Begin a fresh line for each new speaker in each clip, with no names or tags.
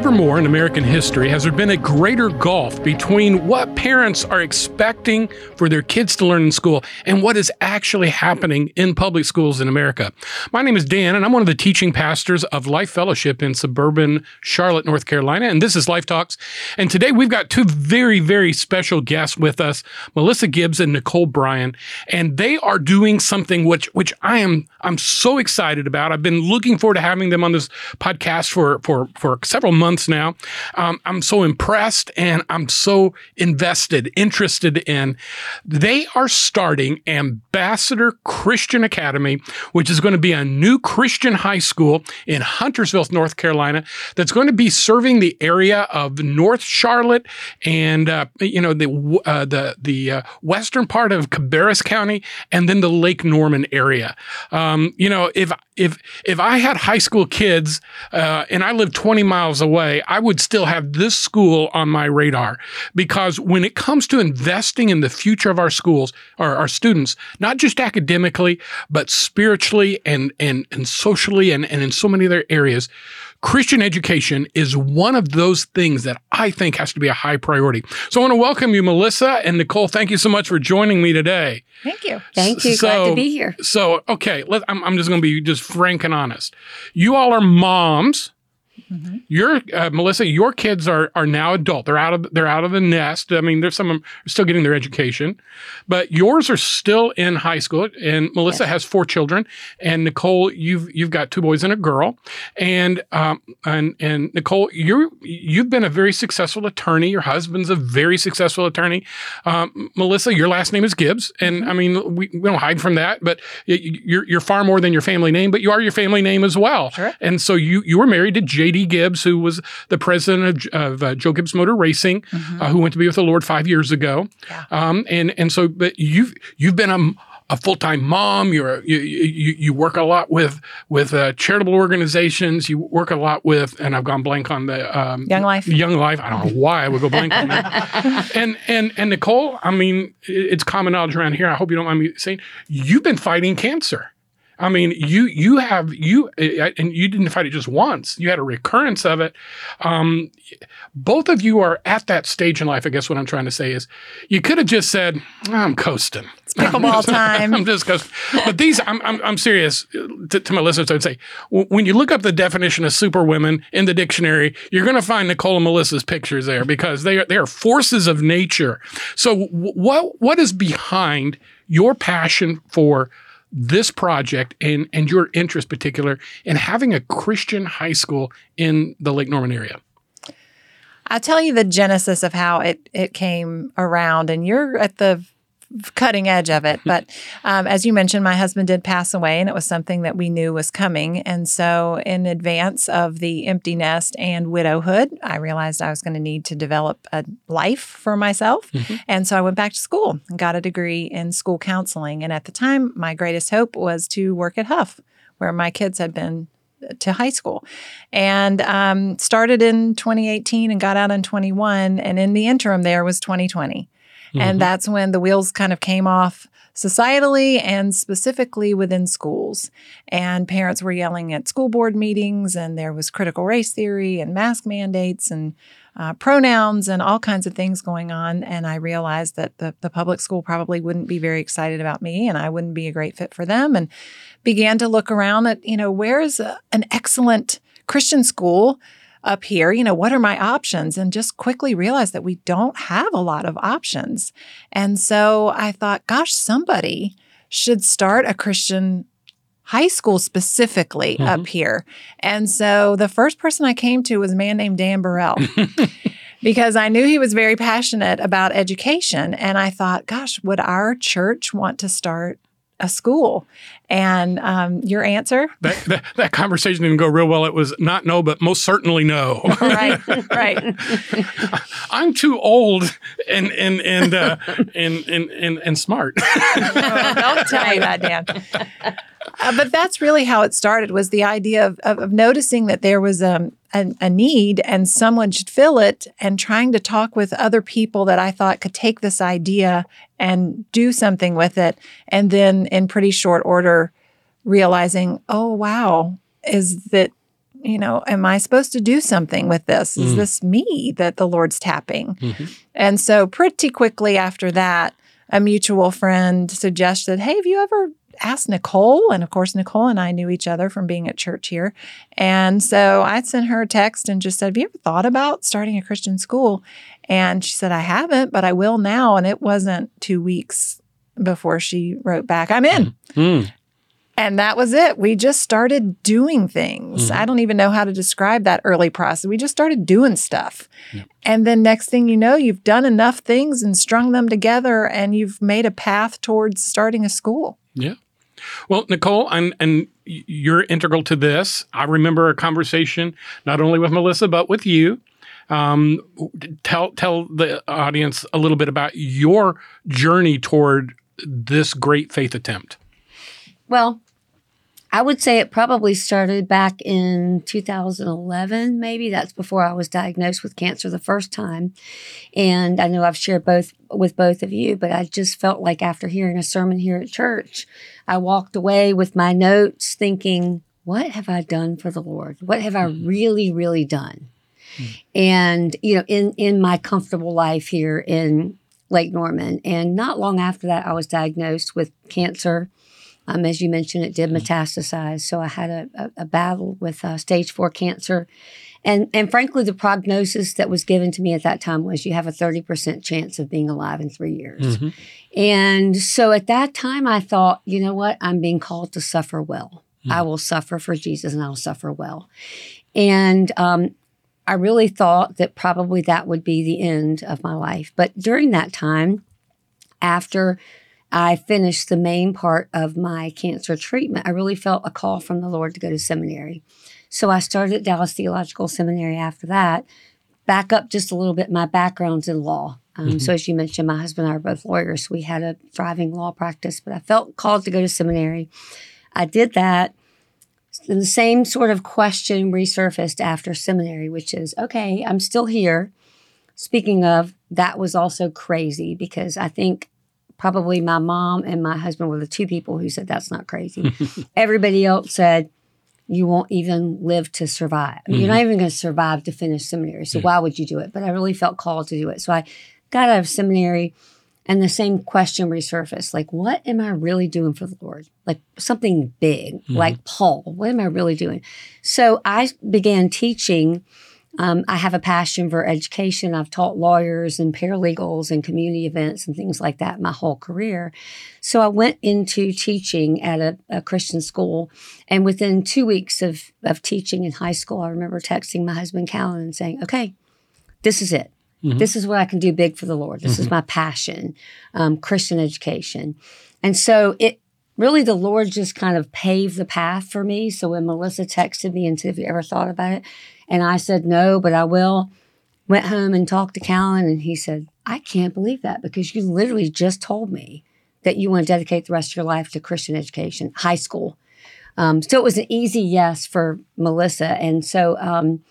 Never more in American history has there been a greater gulf between what parents are expecting for their kids to learn in school and what is actually happening in public schools in America. My name is Dan, and I'm one of the teaching pastors of Life Fellowship in suburban Charlotte, North Carolina, and this is Life Talks. And today we've got two very, very special guests with us, Melissa Gibbs and Nicole Bryan, and they are doing something which which I am I'm so excited about. I've been looking forward to having them on this podcast for for for several months now. Um, I'm so impressed and I'm so invested, interested in. They are starting Ambassador Christian Academy, which is going to be a new Christian high school in Huntersville, North Carolina, that's going to be serving the area of North Charlotte and uh, you know the uh, the the uh, western part of Cabarrus County and then the Lake Norman area. Um, you know, if if if I had high school kids uh, and I lived 20 miles away, I would still have this school on my radar. Because when it comes to investing in the future of our schools or our students, not just academically, but spiritually and and and socially and, and in so many other areas, Christian education is one of those things that I think has to be a high priority. So I want to welcome you, Melissa and Nicole. Thank you so much for joining me today.
Thank you.
Thank you.
So,
Glad to be here.
So, okay, let, I'm, I'm just going to be just frank and honest. You all are moms.
Mm-hmm.
Your uh, Melissa, your kids are are now adult. They're out of they're out of the nest. I mean, there's some of them are still getting their education, but yours are still in high school. And Melissa
Yes.
has four children, and Nicole, you've you've got two boys and a girl. And um and and Nicole, you you've been a very successful attorney. Your husband's a very successful attorney. Um, Melissa, your last name is Gibbs, and
Mm-hmm.
I mean we, we don't hide from that. But you're you're far more than your family name, but you are your family name as well.
Sure.
And so you you were married to J.D. Gibbs, who was the president of, of uh, Joe Gibbs Motor Racing, uh, who went to be with the Lord five years ago.
Yeah.
Um, and and so, but you've you've been a, a full time mom. You're you, you you work a lot with with uh, charitable organizations. You work a lot with, and I've gone blank on the um,
Young Life.
Young Life. I don't know why I would go blank on that. and and and Nicole, I mean, it's common knowledge around here. I hope you don't mind me saying you've been fighting cancer. I mean, you you have you uh, and you didn't fight it just once. You had a recurrence of it. Um, both of you are at that stage in life. I guess what I'm trying to say is, you could have just said, "I'm coasting." It's
pickleball time.
I'm just coasting. But these, I'm I'm, I'm serious. To, to my listeners, I'd say when you look up the definition of superwomen in the dictionary, you're going to find Nicole and Melissa's pictures there because they are they are forces of nature. So what what is behind your passion for this project and and your interest particular in having a Christian high school in the Lake Norman area.
I'll tell you the genesis of how it, it came around, and you're at the cutting edge of it. But um, as you mentioned, my husband did pass away, and it was something that we knew was coming. And so, in advance of the empty nest and widowhood, I realized I was going to need to develop a life for myself. And so, I went back to school and got a degree in school counseling. And at the time, my greatest hope was to work at Hough, where my kids had been to high school and um, started in 2018 and got out in 21 and in the interim there was 2020 and that's when the wheels kind of came off societally and specifically within schools. And parents were yelling at school board meetings and there was critical race theory and mask mandates and uh, pronouns and all kinds of things going on. And i realized that the, the public school probably wouldn't be very excited about me and i wouldn't be a great fit for them and began to look around at you know where is a, an excellent christian school up here you know what are my options? And just quickly realized that we don't have a lot of options. And so i thought gosh somebody should start a christian high school specifically mm-hmm. up here. And so the first person i came to was a man named dan burrell because I knew he was very passionate about education. And I thought, gosh, would our church want to start a school? And um, your answer?
That, that that conversation didn't go real well. It was not no, but most certainly no.
right, right.
I'm too old and and and uh, and, and and and smart.
Don't tell me that, Dan. Uh, but that's really how it started was the idea of, of, of noticing that there was um, a, a need and someone should fill it and trying to talk with other people that I thought could take this idea and do something with it. And then in pretty short order, realizing, oh, wow, is that you know, am I supposed to do something with this? Is
Mm.
this me that the Lord's tapping?
Mhm.
And so, pretty quickly after that, a mutual friend suggested, Hey, have you ever asked Nicole? And of course, Nicole and I knew each other from being at church here. And so I sent her a text and just said, Have you ever thought about starting a Christian school? And she said, I haven't, but I will now. And it wasn't two weeks before she wrote back, I'm in.
Mm.
And that was it. We just started doing things.
Mhm.
I don't even know how to describe that early process. We just started doing stuff.
Yep.
And then next thing you know, you've done enough things and strung them together and you've made a path towards starting a school.
Yeah. Well, Nicole, and and you're integral to this. I remember a conversation not only with Melissa but with you. Um, tell tell the audience a little bit about your journey toward this great faith attempt.
Well, I would say it probably started back in 2011, maybe. That's before I was diagnosed with cancer the first time. And I know I've shared both with both of you, but I just felt like after hearing a sermon here at church, I walked away with my notes thinking, what have I done for the Lord? What have I mm. really, really done? Mm. And, you know, in, in my comfortable life here in Lake Norman. And not long after that, I was diagnosed with cancer. Um, as you mentioned, it did metastasize. So I had a, a, battle with uh, stage four cancer. And, and frankly, the prognosis that was given to me at that time was you have a 30% chance of being alive in three years.
Mhm.
And so at that time, I thought, you know what? I'm being called to suffer well. I will suffer for Jesus and I'll suffer well. And um, I really thought that probably that would be the end of my life. But during that time, after I finished the main part of my cancer treatment, I really felt a call from the Lord to go to seminary. So I started at Dallas Theological Seminary after that. Back up just a little bit, my background's in law. Um, So, as you mentioned, my husband and I are both lawyers. We had a thriving law practice, but I felt called to go to seminary. I did that. And the same sort of question resurfaced after seminary, which is okay, I'm still here. Speaking of, that was also crazy because I think probably my mom and my husband were the two people who said that's not crazy. Everybody else said, you won't even live to survive. Mean, You're mm-hmm. not even going to survive to finish seminary. So why would you do it? But I really felt called to do it. So I got out of seminary and the same question resurfaced like, what am I really doing for the Lord? Like something big, mm-hmm. like Paul. What am I really doing? So I began teaching. Um, I have a passion for education. I've taught lawyers and paralegals and community events and things like that my whole career. So I went into teaching at a, a Christian school. And within two weeks of, of teaching in high school, I remember texting my husband, Callan, and saying, okay, this is it. This is what I can do big for the Lord. This is my passion, um, Christian education. And so it really, the Lord just kind of paved the path for me. So when Melissa texted me and said, Have you ever thought about it? And I said, No, but I will. Went home and talked to Callan, and he said, I can't believe that because you literally just told me that you want to dedicate the rest of your life to Christian education, high school. Um, so it was an easy yes for Melissa. And so, um,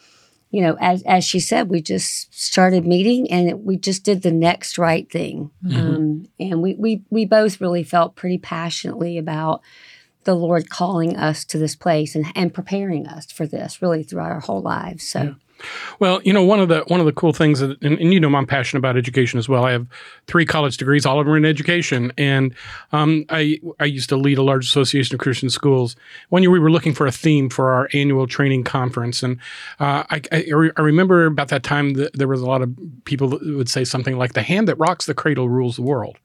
you know, as, as she said, we just started meeting and it, we just did the next right thing. Um, and we, we, we both really felt pretty passionately about the Lord calling us to this place and, and preparing us for this really throughout our whole lives. So,
Well, you know, one of the one of the cool things, that, and, and you know, I'm passionate about education as well. I have three college degrees, all of them are in education, and um, I I used to lead a large association of Christian schools. One year, we were looking for a theme for our annual training conference, and uh, I, I, re- I remember about that time that there was a lot of people that would say something like, "The hand that rocks the cradle rules the world,"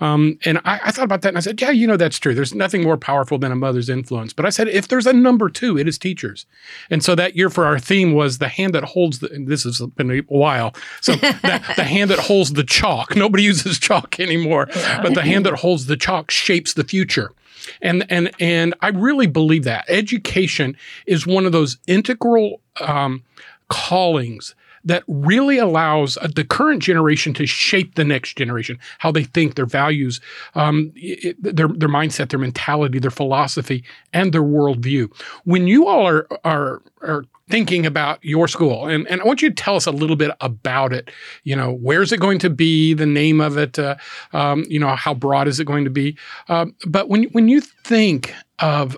um, and I, I thought about that, and I said, "Yeah, you know, that's true. There's nothing more powerful than a mother's influence." But I said, if there's a number two, it is teachers, and so that year for our theme was the hand that holds the. This has been a while, so the, the hand that holds the chalk. Nobody uses chalk anymore, but the hand that holds the chalk shapes the future. And and and I really believe that education is one of those integral um, callings that really allows uh, the current generation to shape the next generation, how they think, their values, um, it- their their mindset, their mentality, their philosophy, and their worldview. When you all are are are thinking about your school, and, and I want you to tell us a little bit about it. You know, where's it going to be? The name of it. Uh, um, you know, how broad is it going to be? Um, but when when you think of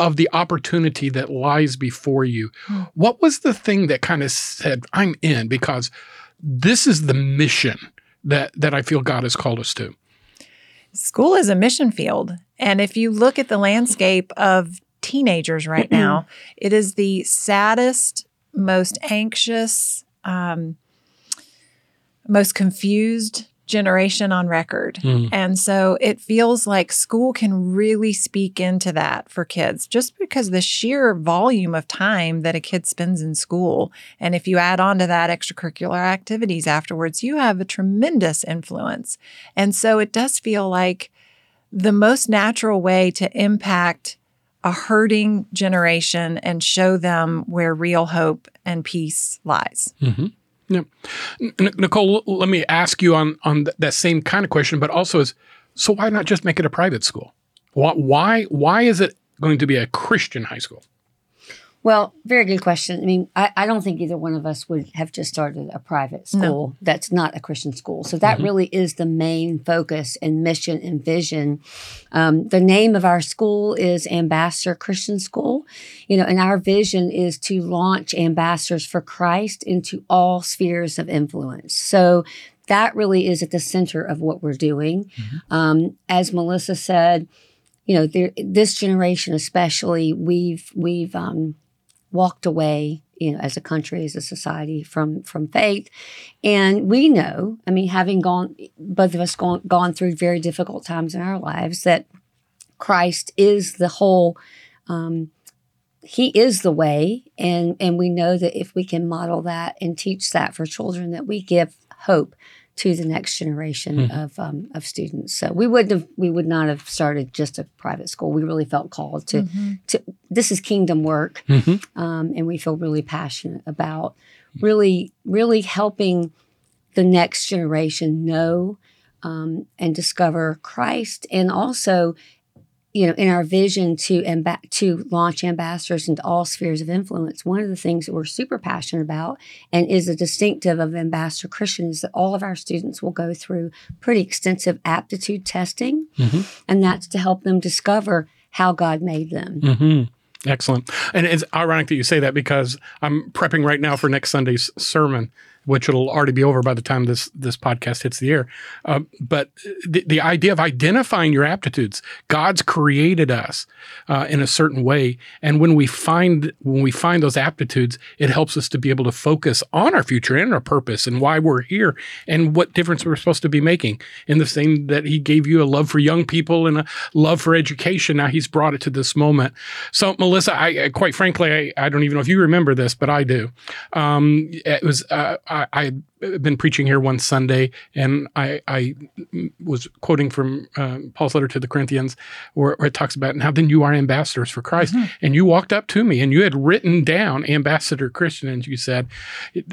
of the opportunity that lies before you, what was the thing that kind of said, I'm in because this is the mission that, that I feel God has called us to?
School is a mission field. And if you look at the landscape of teenagers right now, it is the saddest, most anxious, um, most confused generation on record.
Mm.
And so it feels like school can really speak into that for kids just because the sheer volume of time that a kid spends in school. And if you add on to that extracurricular activities afterwards, you have a tremendous influence. And so it does feel like the most natural way to impact a hurting generation and show them where real hope and peace lies.
Mm-hmm. Yeah. N- Nicole, let me ask you on on th- that same kind of question, but also is so why not just make it a private school? Why, why is it going to be a Christian high school?
Well, very good question. I mean, I, I don't think either one of us would have just started a private
No.
school that's not a Christian school. So that
Mhm.
really is the main focus and mission and vision. Um, the name of our school is Ambassador Christian School. You know, and our vision is to launch ambassadors for Christ into all spheres of influence. So that really is at the center of what we're doing. Um, as Melissa said, you know, there, this generation especially, we've we've um, walked away, you know, as a country, as a society from from faith, and we know. I mean, having gone, both of us gone gone through very difficult times in our lives, that Christ is the whole. Um, he is the way, and and we know that if we can model that and teach that for children, that we give hope to the next generation
Mhm.
of um, of students. So we wouldn't have we would not have started just a private school. We really felt called to to this is kingdom work,
Mm-hmm.
um, and we feel really passionate about really really helping the next generation know um, and discover Christ, and also. You know, in our vision to amba- to launch ambassadors into all spheres of influence, one of the things that we're super passionate about and is a distinctive of Ambassador Christian is that all of our students will go through pretty extensive aptitude testing,
Mhm.
and that's to help them discover how God made them.
Mm-hmm. Excellent. And it's ironic that you say that because I'm prepping right now for next Sunday's sermon, which it'll already be over by the time this this podcast hits the air. Uh, but the, the idea of identifying your aptitudes, God's created us uh, in a certain way, and when we find when we find those aptitudes, it helps us to be able to focus on our future and our purpose and why we're here and what difference we're supposed to be making. In the same that He gave you a love for young people and a love for education, now He's brought it to this moment. So, Melissa, I, quite frankly, I, I don't even know if you remember this, but I do. Um, it was uh, I had been preaching here one Sunday, and I, I was quoting from uh, Paul's letter to the Corinthians, where, where it talks about now then you are ambassadors for Christ, mm-hmm. and you walked up to me and you had written down ambassador Christian, and you said,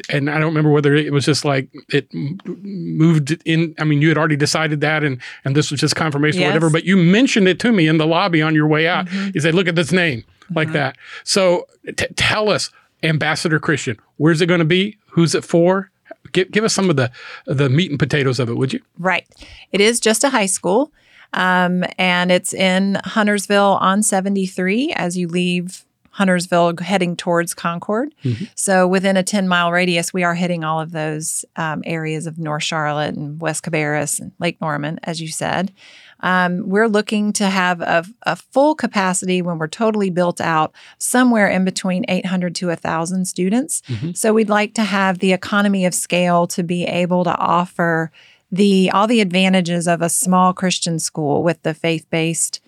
and I don't remember whether it was just like it moved in. I mean, you had already decided that, and and this was just confirmation, or whatever. But you mentioned it to me in the lobby on your way out. Mm-hmm. You said, "Look at this name." Like uh-huh. that. So t- tell us, Ambassador Christian, where's it going to be? Who's it for? Give, give us some of the the meat and potatoes of it, would you?
Right. It is just a high school. Um, and it's in Huntersville on 73 as you leave Huntersville heading towards Concord.
Mhm.
So within a 10 mile radius, we are hitting all of those um, areas of North Charlotte and West Cabarrus and Lake Norman, as you said. Um, we're looking to have a, a full capacity when we're totally built out, somewhere in between 800 to 1,000 students.
Mhm.
So we'd like to have the economy of scale to be able to offer the all the advantages of a small Christian school with the faith-based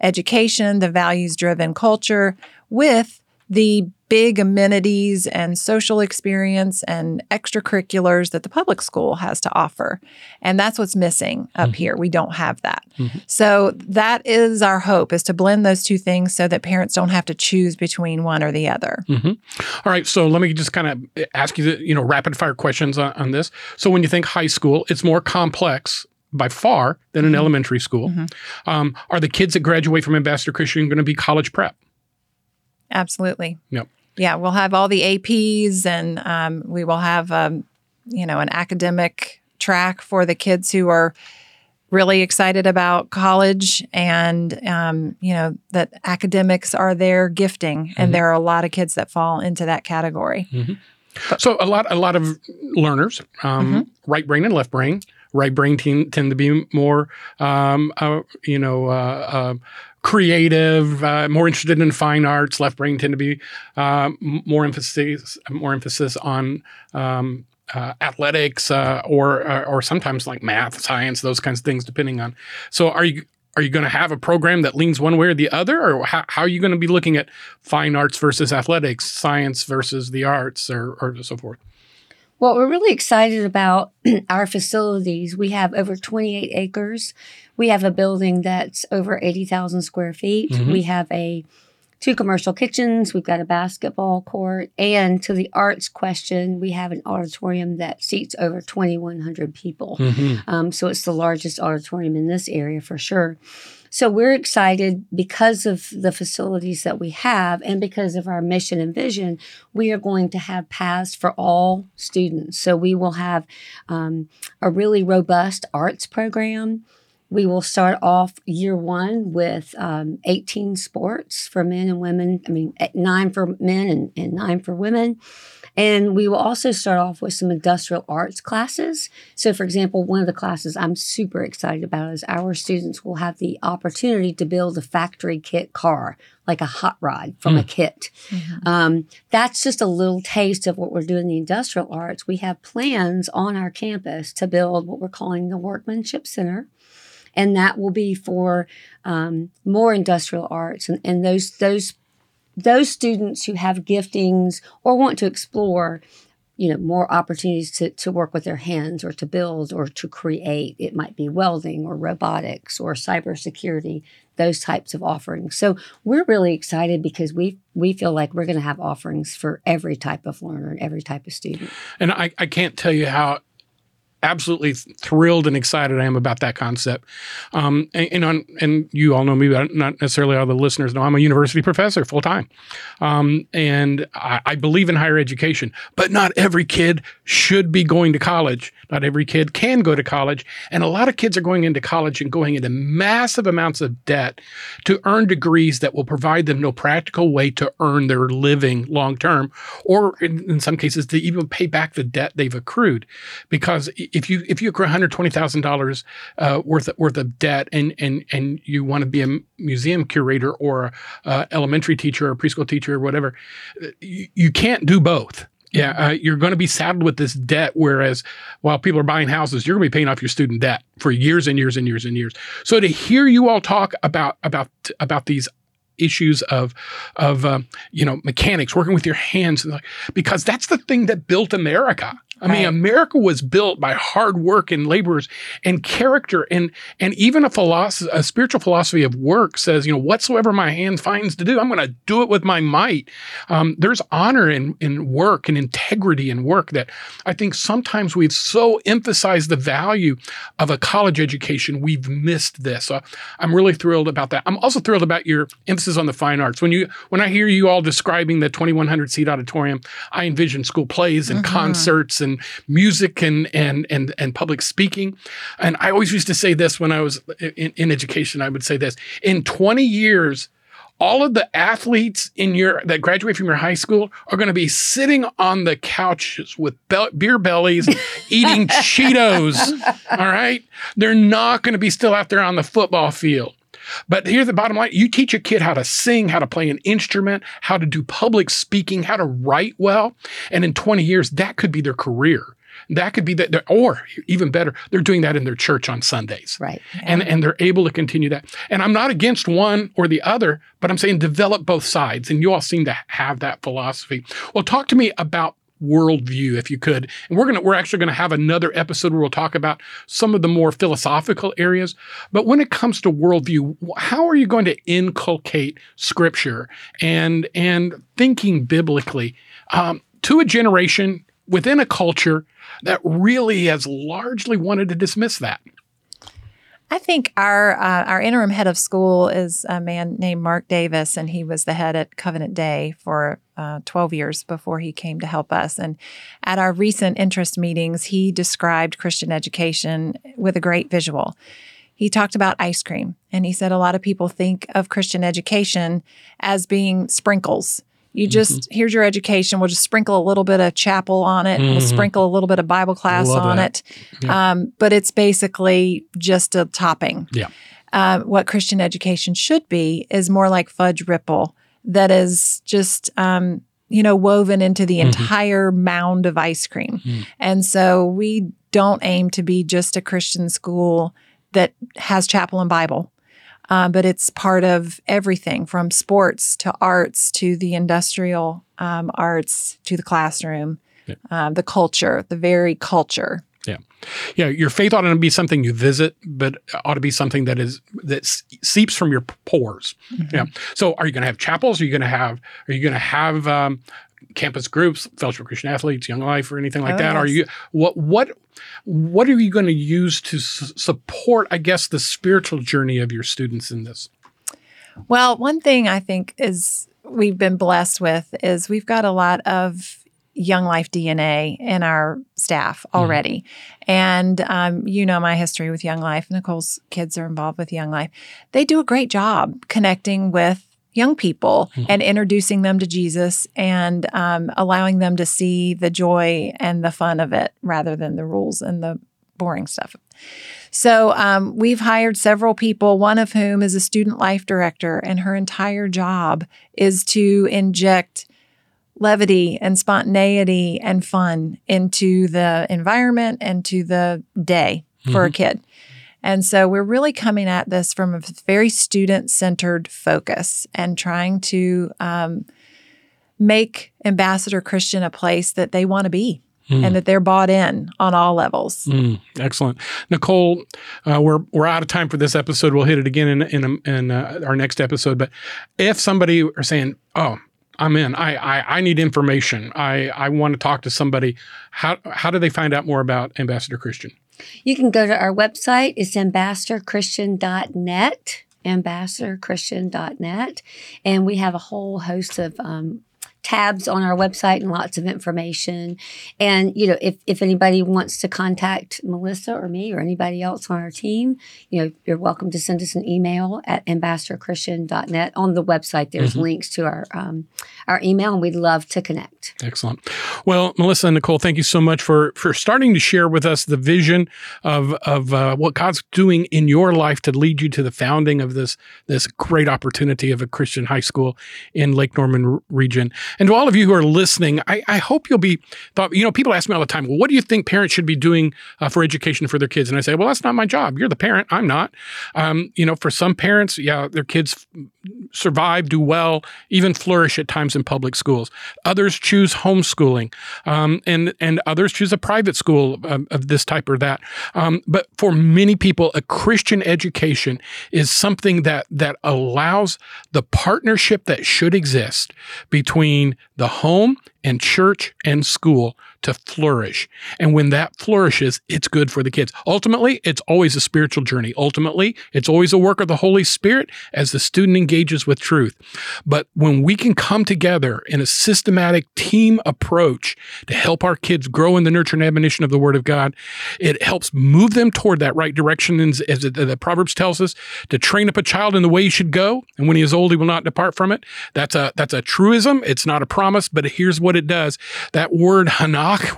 education, the values-driven culture, with the big amenities and social experience and extracurriculars that the public school has to offer. And that's what's missing up
Mhm.
here. We don't have that.
Mhm.
So that is our hope is to blend those two things so that parents don't have to choose between one or the other.
Mm-hmm. All right, so let me just kind of ask you the you know rapid fire questions on, on this. So when you think high school, it's more complex by far than an
Mhm.
elementary school.
Mhm.
Um, are the kids that graduate from Ambassador Christian going to be college prep?
Absolutely.
Yep.
Yeah, we'll have all the APs, and um, we will have, um, you know, an academic track for the kids who are really excited about college and um, you know that academics are their gifting and
Mhm.
there are a lot of kids that fall into that category
So a lot, a lot of learners, um,
Mm-hmm.
right brain and left brain. Right brain tend, tend to be more, um, uh, you know, uh, uh, creative, uh, more interested in fine arts. Left brain tend to be m- more emphasis, more emphasis on um, uh, athletics uh, or, or or sometimes like math, science, those kinds of things, depending on. So are you? Are you going to have a program that leans one way or the other, or how, how are you going to be looking at fine arts versus athletics, science versus the arts, or, or so forth?
Well, we're really excited about our facilities. We have over 28 acres. We have a building that's over 80,000 square feet.
Mhm.
We have a two commercial kitchens. We've got a basketball court. And to the arts question, we have an auditorium that seats over 2,100 people.
Mm-hmm.
Um, so it's the largest auditorium in this area for sure. So we're excited because of the facilities that we have and because of our mission and vision. We are going to have paths for all students. So we will have um, a really robust arts program. We will start off year one with um, 18 sports for men and women. I mean, eh, nine for men and, and nine for women. And we will also start off with some industrial arts classes. So, for example, one of the classes I'm super excited about is our students will have the opportunity to build a factory kit car, like a hot rod from a kit. Um, that's just a little taste of what we're doing in the industrial arts. We have plans on our campus to build what we're calling the Workmanship Center. And that will be for um, more industrial arts and, and those those those students who have giftings or want to explore you know more opportunities to, to work with their hands or to build or to create. It might be welding or robotics or cybersecurity those types of offerings. So we're really excited because we we feel like we're going to have offerings for every type of learner and every type of student.
And I, I can't tell you how absolutely thrilled and excited I am about that concept. Um, and, and, on, and you all know me, but not necessarily all the listeners know I'm a university professor full time. Um, and I, I believe in higher education, but not every kid should be going to college. Not every kid can go to college. And a lot of kids are going into college and going into massive amounts of debt to earn degrees that will provide them no practical way to earn their living long term, or in, in some cases, to even pay back the debt they've accrued. Because if you if you accrue one hundred twenty thousand dollars uh, worth of, worth of debt, and and and you want to be a museum curator or a uh, elementary teacher or preschool teacher or whatever, you, you can't do both. Yeah, uh, you're going to be saddled with this debt. Whereas while people are buying houses, you're going to be paying off your student debt for years and years and years and years. So to hear you all talk about about about these issues of of um, you know mechanics, working with your hands, and like, because that's the thing that built America. I mean,
Right.
America was built by hard work and laborers and character, and and even a philosophy, a spiritual philosophy of work says, you know, whatsoever my hand finds to do, I'm going to do it with my might. Um, there's honor in in work and integrity in work that I think sometimes we've so emphasized the value of a college education, we've missed this. So I'm really thrilled about that. I'm also thrilled about your emphasis on the fine arts. When you when I hear you all describing the 2100 seat auditorium, I envision school plays and mm-hmm. concerts and music and and and and public speaking. And I always used to say this when I was in, in education. I would say this in 20 years. All of the athletes in your that graduate from your high school are going to be sitting on the couches with be- beer bellies, eating Cheetos. All right, they're not going to be still out there on the football field. But here's the bottom line you teach a kid how to sing, how to play an instrument, how to do public speaking, how to write well. And in 20 years, that could be their career. That could be that, or even better, they're doing that in their church on Sundays.
right
And, and they're able to continue that. And I'm not against one or the other, but I'm saying develop both sides. And you all seem to have that philosophy. Well, talk to me about worldview if you could. And we're gonna we're actually gonna have another episode where we'll talk about some of the more philosophical areas. But when it comes to worldview how are you going to inculcate scripture and and thinking biblically um, to a generation within a culture that really has largely wanted to dismiss that
I think our uh, our interim head of school is a man named Mark Davis, and he was the head at Covenant Day for uh, 12 years before he came to help us. And at our recent interest meetings, he described Christian education with a great visual. he talked about ice cream. And he said a lot of people think of Christian education as being sprinkles. You just,
Mm-hmm.
here's your education. We'll just sprinkle a little bit of chapel on it. We'll
Mhm.
sprinkle a little bit of Bible class
Love
on
that.
it.
Yeah.
Um, but it's basically just a topping.
Yeah.
Uh, what Christian education should be is more like fudge ripple that is just, um, you know, woven into the
Mhm.
entire mound of ice cream.
Mm.
And so we don't aim to be just a Christian school that has chapel and Bible. Um, but it's part of everything from sports to arts to the industrial um, arts to the classroom,
Yeah.
um, the culture, the very culture.
Yeah, Yeah. your faith ought to be something you visit, but ought to be something that is that seeps from your pores.
Mm-hmm.
Yeah. So, are you going to have chapels? Are you going to have? Are you going to have um, campus groups, Fellowship Christian Athletes, Young Life, or anything like
Oh,
that? Are you what what what are you going to use to s- support? I guess the spiritual journey of your students in this.
Well, one thing I think is we've been blessed with is we've got a lot of Young Life DNA in our staff already. And um, you know my history with Young Life. Nicole's kids are involved with Young Life. They do a great job connecting with young people
Mhm.
and introducing them to Jesus and um, allowing them to see the joy and the fun of it rather than the rules and the boring stuff. So um, we've hired several people, one of whom is a student life director, and her entire job is to inject levity and spontaneity and fun into the environment and to the day for a kid. And so we're really coming at this from a very student centered focus and trying to um, make Ambassador Christian a place that they want to be
Mm.
and that they're bought in on all levels.
Mm, excellent, Nicole. Uh, we're we're out of time for this episode. We'll hit it again in in, in uh, our next episode. But if somebody are saying, "Oh, I'm in. I I, I need information. I I want to talk to somebody," how how do they find out more about Ambassador Christian?
You can go to our website. It's ambassadorchristian.net, ambassadorchristian.net. And we have a whole host of um, tabs on our website and lots of information. And, you know, if, if anybody wants to contact Melissa or me or anybody else on our team, you know, you're welcome to send us an email at ambassadorchristian.net. On the website, there's links to our, um, our email, and we'd love to connect.
Excellent. Well, Melissa and Nicole, thank you so much for for starting to share with us the vision of of uh, what God's doing in your life to lead you to the founding of this this great opportunity of a Christian high school in Lake Norman region. And to all of you who are listening, I, I hope you'll be thought. You know, people ask me all the time, "Well, what do you think parents should be doing uh, for education for their kids?" And I say, "Well, that's not my job. You're the parent. I'm not." Um, you know, for some parents, yeah, their kids survive, do well, even flourish at times in public schools. Others choose homeschooling, um, and and others choose a private school of, of this type or that. Um, but for many people, a Christian education is something that that allows the partnership that should exist between the home and church and school to flourish. And when that flourishes, it's good for the kids. Ultimately, it's always a spiritual journey. Ultimately, it's always a work of the Holy Spirit as the student engages with truth. But when we can come together in a systematic team approach to help our kids grow in the nurture and admonition of the Word of God, it helps move them toward that right direction. And as the, Proverbs tells us, to train up a child in the way he should go, and when he is old, he will not depart from it. That's a that's a truism. It's not a promise, but here's what it does. That word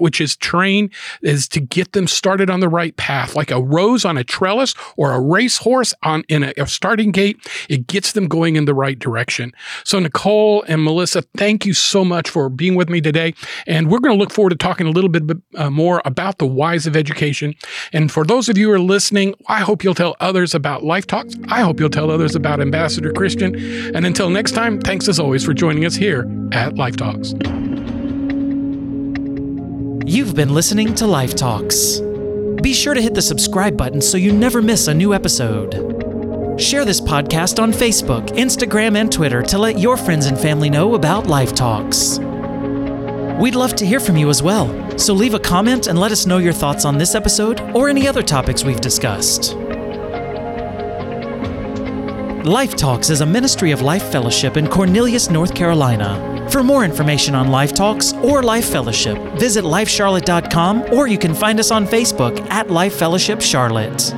which is train, is to get them started on the right path, like a rose on a trellis or a racehorse on in a, a starting gate. It gets them going in the right direction. So Nicole and Melissa, thank you so much for being with me today, and we're going to look forward to talking a little bit uh, more about the whys of education. And for those of you who are listening, I hope you'll tell others about Life Talks. I hope you'll tell others about Ambassador Christian. And until next time, thanks as always for joining us here at Life Talks.
You've been listening to Life Talks. Be sure to hit the subscribe button so you never miss a new episode. Share this podcast on Facebook, Instagram, and Twitter to let your friends and family know about Life Talks. We'd love to hear from you as well, so leave a comment and let us know your thoughts on this episode or any other topics we've discussed. Life Talks is a ministry of Life Fellowship in Cornelius, North Carolina. For more information on Life Talks or Life Fellowship, visit lifecharlotte.com or you can find us on Facebook at Life Fellowship Charlotte.